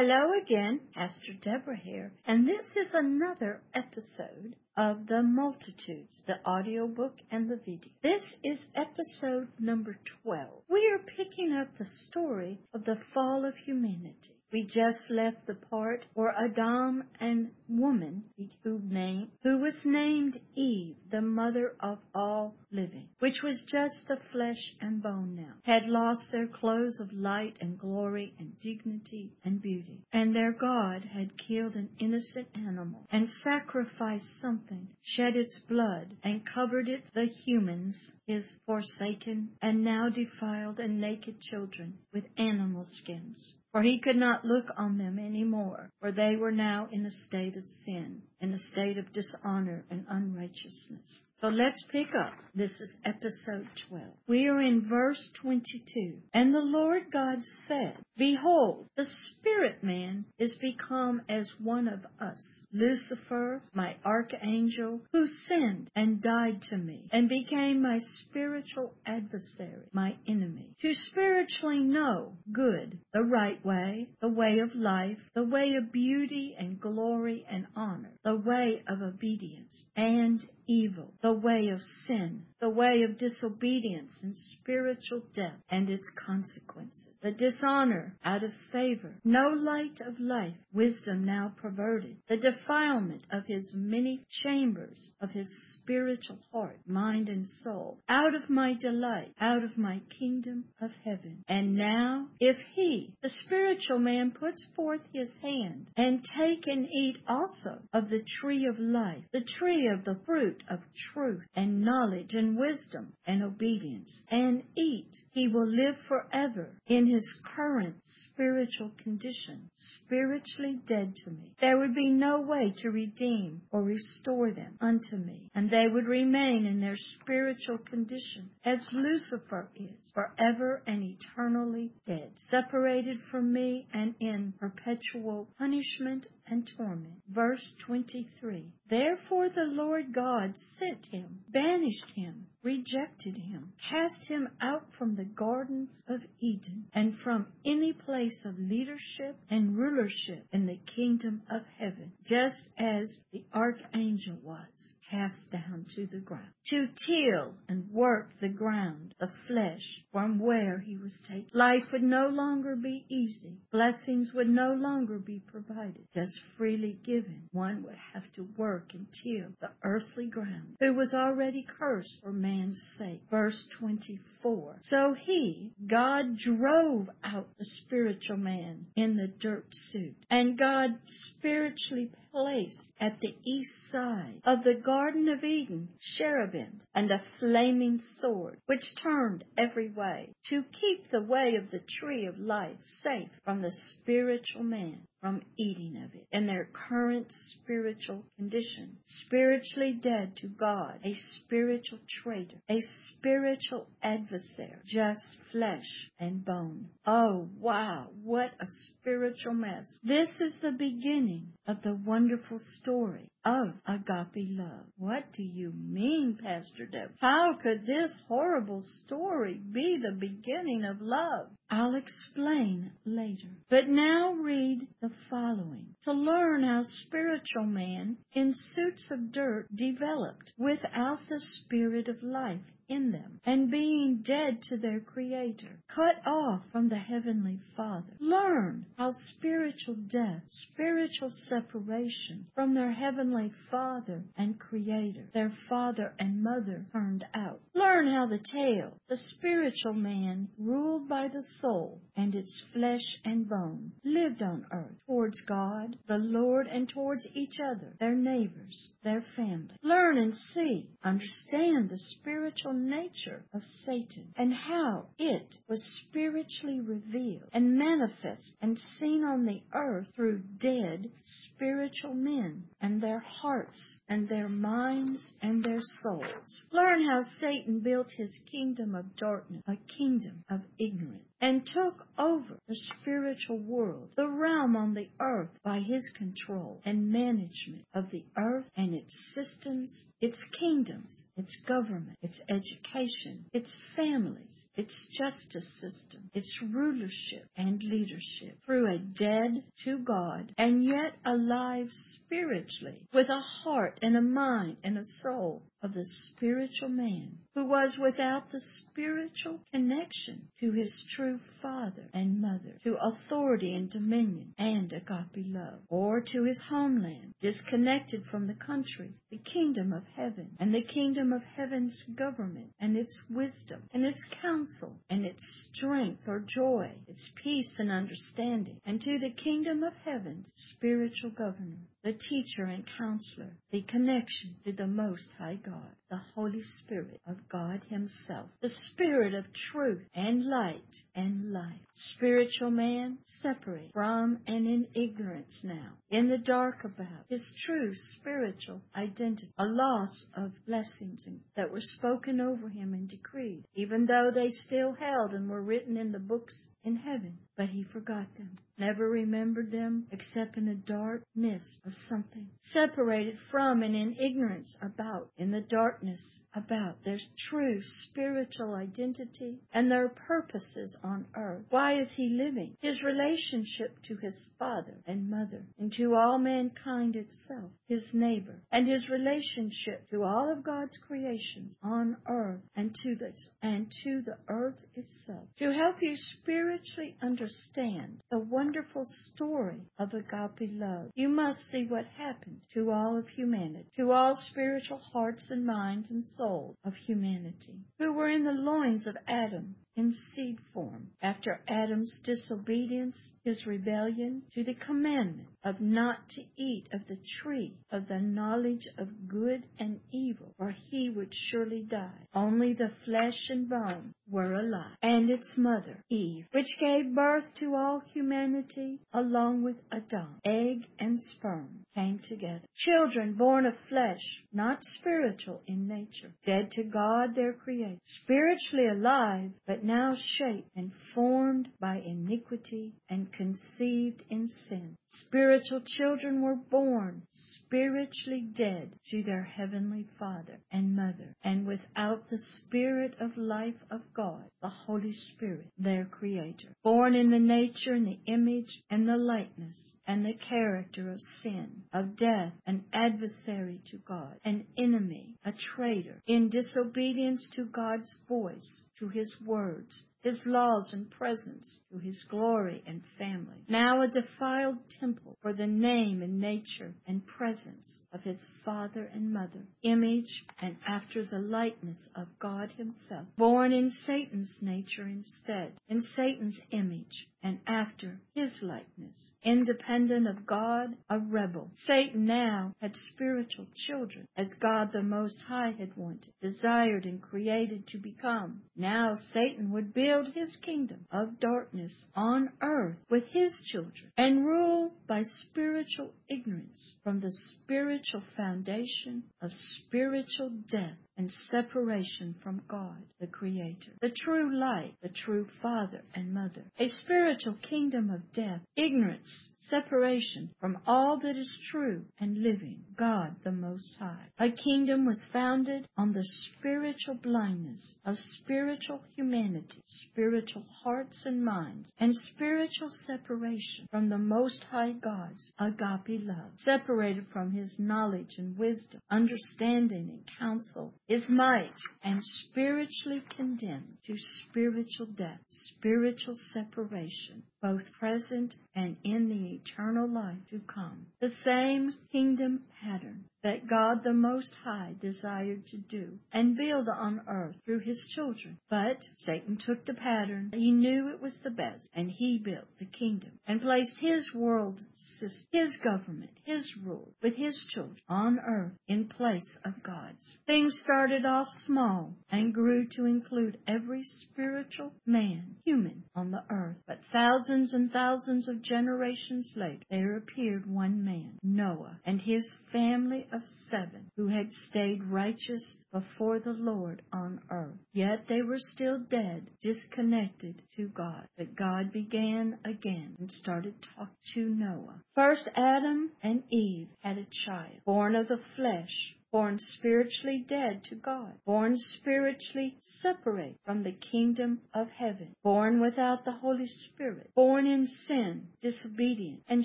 Hello again, Pastor Deborah here, and this is another episode of The Multitudes, the audiobook and the video. This is episode number 12. We are picking up the story of the fall of humanity. We just left the part where Adam and woman who named who was named Eve, the mother of all living, which was just the flesh and bone now, had lost their clothes of light and glory and dignity and beauty. And their God had killed an innocent animal and sacrificed something, shed its blood, and covered it the humans, his forsaken and now defiled and naked children, with animal skins. For he could not look on them any more, for they were now in a state of sin, in a state of dishonor and unrighteousness. So let's pick up. This is episode 12. We are in verse 22. And the Lord God said, Behold, the spirit man is become as one of us. Lucifer, my archangel, who sinned and died to me, and became my spiritual adversary, my enemy. To spiritually know good, the right way, the way of life, the way of beauty and glory and honor, the way of obedience and evil, the way of sin, the way of disobedience and spiritual death and its consequences, the dishonor out of favor, no light of life, wisdom now perverted, the defilement of his many chambers of his spiritual heart, mind, and soul, out of my delight, out of my kingdom of heaven. And now, if he, the spiritual man, puts forth his hand and take and eat also of the tree of life, the tree of the fruit of truth and knowledge and wisdom and obedience, and eat, he will live forever in his current spiritual condition, spiritually dead to me. There would be no way to redeem or restore them unto me, and they would remain in their spiritual condition as Lucifer is, forever and eternally dead, separated from me and in perpetual punishment and torment. Verse 23. Therefore the Lord God sent him, banished him, rejected him, cast him out from the Garden of Eden, and from any place of leadership and rulership in the kingdom of heaven, just as the archangel was cast down to the ground, to till and work the ground of flesh from where he was taken. Life would no longer be easy. Blessings would no longer be provided, just freely given. One would have to work and till the earthly ground, who was already cursed for man's sake. Verse 24. So he, God drove out the spiritual man in the dirt suit, and God spiritually placed at the east side of the Garden of Eden cherubims and a flaming sword, which turned every way to keep the way of the tree of life safe from the spiritual man from eating of it in their current spiritual condition, spiritually dead to God, a spiritual traitor, a spiritual adversary, just flesh and bone. Oh, wow, what a spiritual mess. This is the beginning of the wonderful story of agape love. What do you mean, Pastor Deb? How could this horrible story be the beginning of love? I'll explain later. But now read the following. To learn how spiritual man in suits of dirt developed without the spirit of life in them, and being dead to their Creator, cut off from the Heavenly Father. Learn how spiritual death, spiritual separation from their Heavenly Father and Creator, their Father and Mother turned out. Learn how the tail, the spiritual man, ruled by the soul and its flesh and bone, lived on earth towards God, the Lord, and towards each other, their neighbors, their family. Learn and see, understand the spiritual nature of Satan and how it was spiritually revealed and manifest and seen on the earth through dead spiritual men and their hearts and their minds and their souls. Learn how Satan built his kingdom of darkness, a kingdom of ignorance and took over the spiritual world, the realm on the earth by his control and management of the earth and its systems, its kingdoms, its government, its education, its families, its justice system, its rulership and leadership. Through a dead to God and yet alive spiritually with a heart and a mind and a soul of the spiritual man who was without the spiritual connection to his true father and mother, to authority and dominion and agape love, or to his homeland, disconnected from the country, the kingdom of heaven, and the kingdom of heaven's government, and its wisdom, and its counsel, and its strength or joy, its peace and understanding, and to the kingdom of heaven's spiritual governor, the teacher and counselor, the connection to the Most High God, the Holy Spirit of God Himself, the Spirit of truth and light and life. Spiritual man separate from and in ignorance now, in the dark about his true spiritual identity, a loss of blessings that were spoken over him and decreed, even though they still held and were written in the books in heaven. But he forgot them, never remembered them except in a dark mist of something, separated from and in ignorance about, in the darkness about their true spiritual identity and their purposes on earth. Why is he living? His relationship to his father and mother and to all mankind itself, his neighbor, and his relationship to all of God's creations on earth and to the, and to the earth itself. To help you spiritually understand the wonderful story of agape love, you must see what happened to all of humanity, to all spiritual hearts and minds and souls of humanity, who were in the loins of Adam in seed form after Adam's disobedience, his rebellion to the commandment of not to eat of the tree of the knowledge of good and evil, or he would surely die. Only the flesh and bone were alive, and its mother, Eve, which gave birth to all humanity along with Adam. Egg and sperm came together. Children born of flesh, not spiritual in nature, dead to God their Creator, spiritually alive, but now shaped and formed by iniquity and conceived in sin. Spiritual children were born spiritually dead to their heavenly Father and Mother, and without the Spirit of life of God, the Holy Spirit, their Creator. Born in the nature and the image and the likeness and the character of sin, of death, an adversary to God, an enemy, a traitor, in disobedience to God's voice, to His words, his laws and presence to his glory and family. Now a defiled temple for the name and nature and presence of his father and mother, image and after the likeness of God himself, born in Satan's nature instead, in Satan's image and after his likeness, independent of God, a rebel. Satan now had spiritual children, as God the Most High had wanted, desired, and created to become. Now Satan would build his kingdom of darkness on earth with his children and rule by spiritual ignorance from the spiritual foundation of spiritual death and separation from God, the Creator, the true light, the true Father and Mother, a spiritual kingdom of death, ignorance, separation from all that is true and living, God the Most High. A kingdom was founded on the spiritual blindness of spiritual humanity, spiritual hearts and minds, and spiritual separation from the Most High God's agape love, separated from His knowledge and wisdom, understanding and counsel, is might and spiritually condemned to spiritual death, spiritual separation, both present and in the eternal life to come. The same kingdom pattern that God the Most High desired to do and build on earth through his children. But Satan took the pattern. He knew it was the best and he built the kingdom and placed his world system, his government, his rule with his children on earth in place of God's. Things started off small and grew to include every spiritual man, human on the earth. But thousands and thousands of generations later, there appeared one man, Noah, and his family of seven who had stayed righteous before the Lord on earth. Yet they were still dead, disconnected to God. But God began again and started talking to Noah. First, Adam and Eve had a child, born of the flesh, born spiritually dead to God, born spiritually separate from the kingdom of heaven, born without the Holy Spirit, born in sin, disobedient, and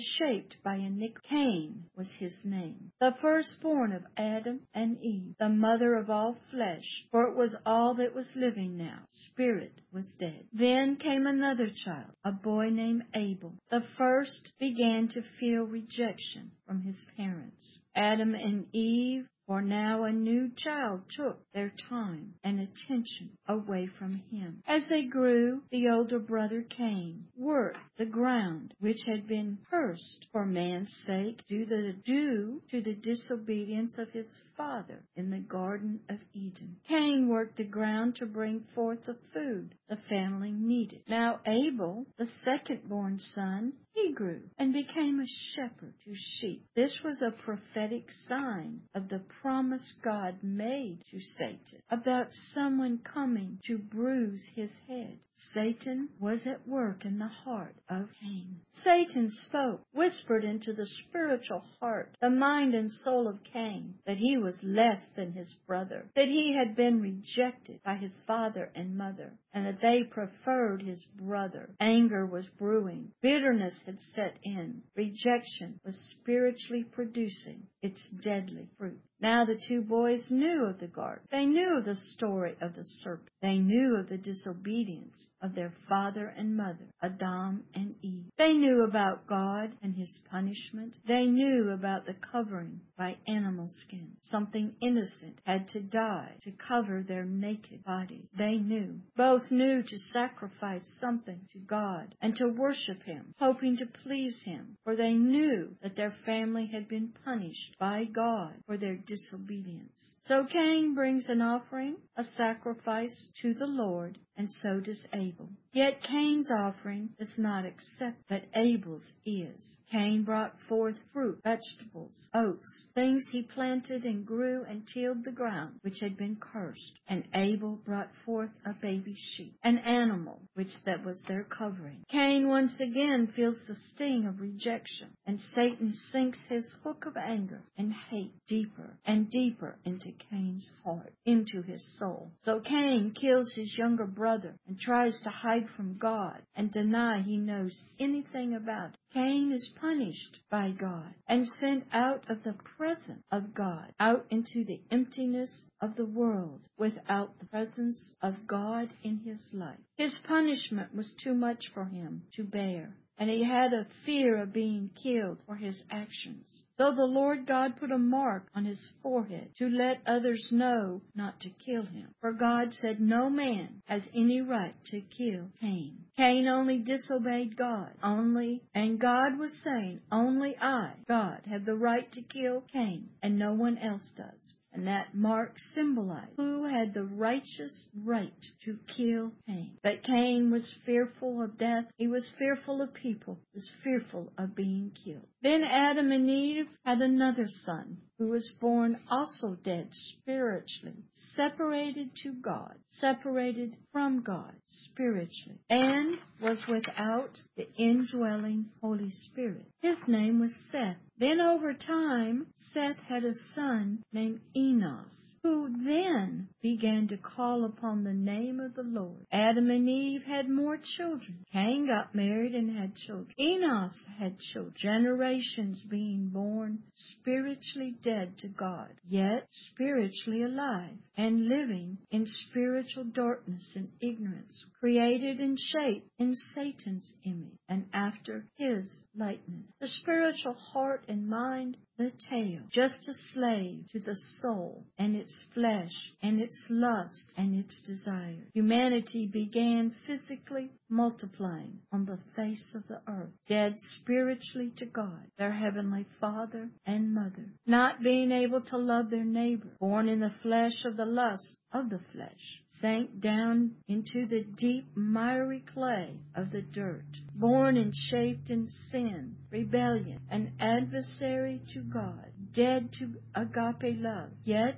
shaped by a iniquity. Cain was his name, the firstborn of Adam and Eve, the mother of all flesh, for it was all that was living now. Spirit was dead. Then came another child, a boy named Abel. The first began to feel rejection from his parents. Adam and Eve for now a new child took their time and attention away from him. As they grew, the older brother Cain worked the ground which had been cursed for man's sake due, the, due to the disobedience of his father in the Garden of Eden. Cain worked the ground to bring forth the food the family needed. Now Abel, the second born son, he grew and became a shepherd to sheep. This was a prophetic sign of the promise God made to Satan about someone coming to bruise his head. Satan was at work in the heart of Cain. Satan spoke, whispered into the spiritual heart, the mind and soul of Cain, that he was less than his brother, that he had been rejected by his father and mother, and that they preferred his brother. Anger was brewing. Bitterness had set in. Rejection was spiritually producing its deadly fruit. Now the two boys knew of the garden. They knew of the story of the serpent. They knew of the disobedience of their father and mother, Adam and Eve. They knew about God and his punishment. They knew about the covering by animal skin. Something innocent had to die to cover their naked bodies. They knew. Both knew to sacrifice something to God and to worship him, hoping to please him, for they knew that their family had been punished by God for their disobedience. So Cain brings an offering, a sacrifice to the Lord, and so does Abel. Yet Cain's offering is not accepted, but Abel's is. Cain brought forth fruit, vegetables, oats, things he planted and grew and tilled the ground, which had been cursed. And Abel brought forth a baby sheep, an animal, which that was their covering. Cain once again feels the sting of rejection, and Satan sinks his hook of anger and hate deeper and deeper into Cain's heart, into his soul. So Cain kills his younger brother and tries to hide from God and deny he knows anything about it. Cain is punished by God and sent out of the presence of God, out into the emptiness of the world without the presence of God in his life. His punishment was too much for him to bear and he had a fear of being killed for his actions. So the Lord God put a mark on his forehead to let others know not to kill him. For God said no man has any right to kill Cain. Cain only disobeyed God, only, and God was saying, only I, God, have the right to kill Cain, and no one else does. And that mark symbolized who had the righteous right to kill Cain. But Cain was fearful of death. He was fearful of people. He was fearful of being killed. Then Adam and Eve had another son who was born also dead spiritually, separated to God, separated from God spiritually, and was without the indwelling Holy Spirit. His name was Seth. Then over time, Seth had a son named Enos who then began to call upon the name of the Lord. Adam and Eve had more children. Cain got married and had children. Enos had children. Generations being born spiritually dead to God, yet spiritually alive and living in spiritual darkness and ignorance, created and shaped in Satan's image and after his likeness. The spiritual heart and mind the tail, just a slave to the soul and its flesh and its lust and its desire. Humanity began physically multiplying on the face of the earth, dead spiritually to God, their heavenly Father and Mother, not being able to love their neighbor, born in the flesh of the lust of the flesh, sank down into the deep miry clay of the dirt, born and shaped in sin, rebellion, an adversary to God, dead to agape love, yet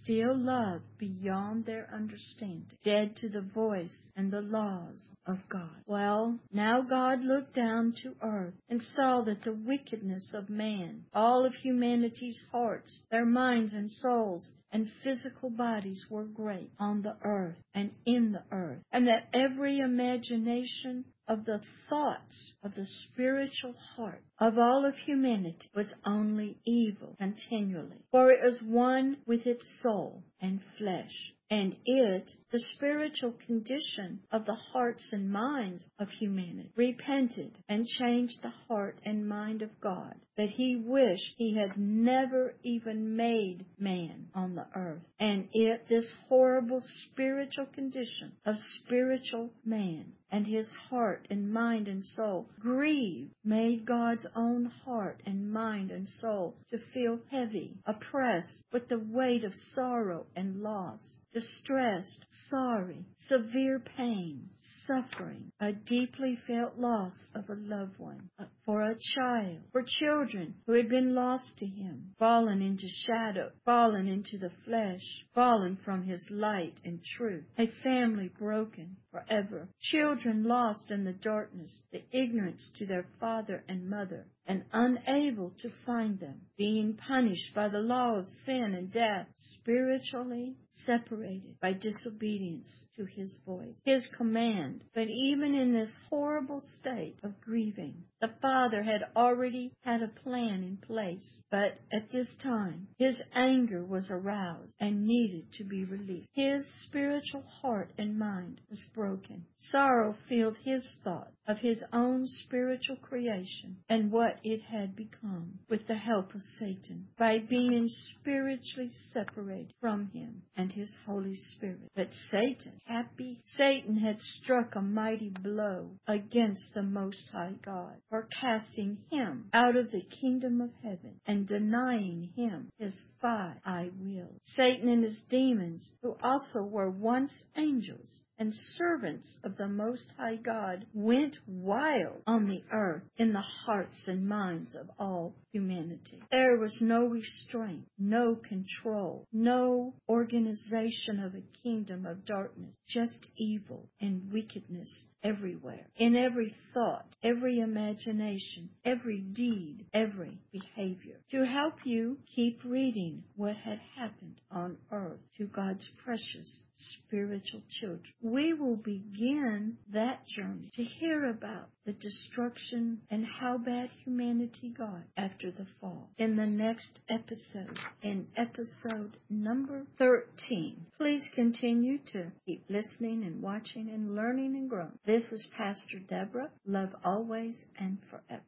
still love beyond their understanding, dead to the voice and the laws of God. Well, now God looked down to earth and saw that the wickedness of man, all of humanity's hearts, their minds and souls, and physical bodies were great on the earth and in the earth, and that every imagination of the thoughts of the spiritual heart of all of humanity was only evil continually, for it was one with its soul and flesh and it the spiritual condition of the hearts and minds of humanity, repented and changed the heart and mind of God, that he wished he had never even made man on the earth. And it, this horrible spiritual condition of spiritual man, and his heart and mind and soul. Grieved, made God's own heart and mind and soul to feel heavy, oppressed with the weight of sorrow and loss, distressed, sorry, severe pain, suffering, a deeply felt loss of a loved one, for a child, for children who had been lost to him, fallen into shadow, fallen into the flesh, fallen from his light and truth, a family broken forever, children lost in the darkness, the ignorance to their father and mother, and unable to find them, being punished by the law of sin and death, spiritually separated by disobedience to his voice, his command. But even in this horrible state of grieving, the Father had already had a plan in place, but at this time his anger was aroused and needed to be released. His spiritual heart and mind was broken. Sorrow filled his thought of his own spiritual creation and what it had become with the help of Satan by being spiritually separated from him and his Holy Spirit. But Satan, happy, Satan had struck a mighty blow against the Most High God for casting him out of the kingdom of heaven and denying him his five I will. Satan and his demons, who also were once angels, and servants of the Most High God went wild on the earth in the hearts and minds of all humanity. There was no restraint, no control, no organization of a kingdom of darkness, just evil and wickedness everywhere, in every thought, every imagination, every deed, every behavior. To help you keep reading what had happened on earth to God's precious spiritual children we will begin that journey to hear about the destruction and how bad humanity got after the fall in the next episode, in episode number 13. Please continue to keep listening and watching and learning and growing. This is Pastor Deborah. Love always and forever.